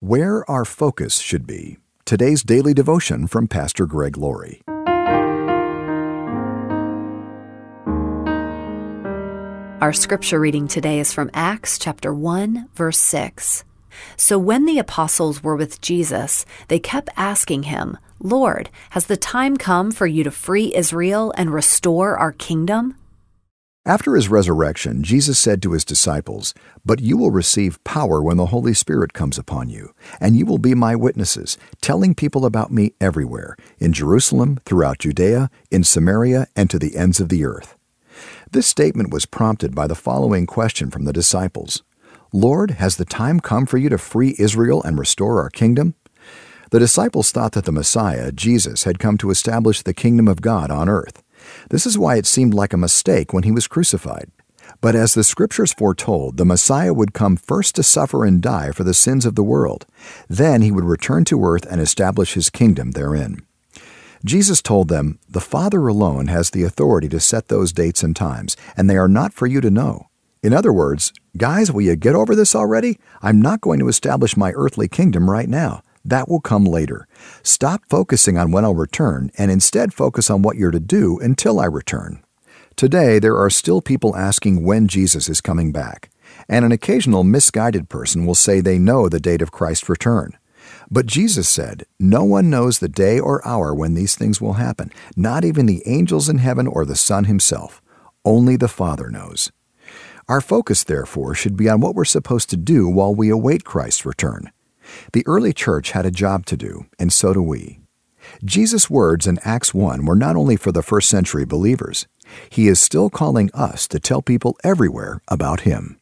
Where our focus should be. Today's daily devotion from Pastor Greg Laurie. Our scripture reading today is from Acts chapter 1, verse 6. So when the apostles were with Jesus, they kept asking him, Lord, has the time come for you to free Israel and restore our kingdom? After his resurrection, Jesus said to his disciples, But you will receive power when the Holy Spirit comes upon you, and you will be my witnesses, telling people about me everywhere, in Jerusalem, throughout Judea, in Samaria, and to the ends of the earth. This statement was prompted by the following question from the disciples Lord, has the time come for you to free Israel and restore our kingdom? The disciples thought that the Messiah, Jesus, had come to establish the kingdom of God on earth. This is why it seemed like a mistake when he was crucified. But as the scriptures foretold, the Messiah would come first to suffer and die for the sins of the world. Then he would return to earth and establish his kingdom therein. Jesus told them, The Father alone has the authority to set those dates and times, and they are not for you to know. In other words, guys, will you get over this already? I'm not going to establish my earthly kingdom right now. That will come later. Stop focusing on when I'll return and instead focus on what you're to do until I return. Today, there are still people asking when Jesus is coming back, and an occasional misguided person will say they know the date of Christ's return. But Jesus said, No one knows the day or hour when these things will happen, not even the angels in heaven or the Son himself. Only the Father knows. Our focus, therefore, should be on what we're supposed to do while we await Christ's return. The early church had a job to do, and so do we. Jesus' words in Acts 1 were not only for the first century believers, he is still calling us to tell people everywhere about him.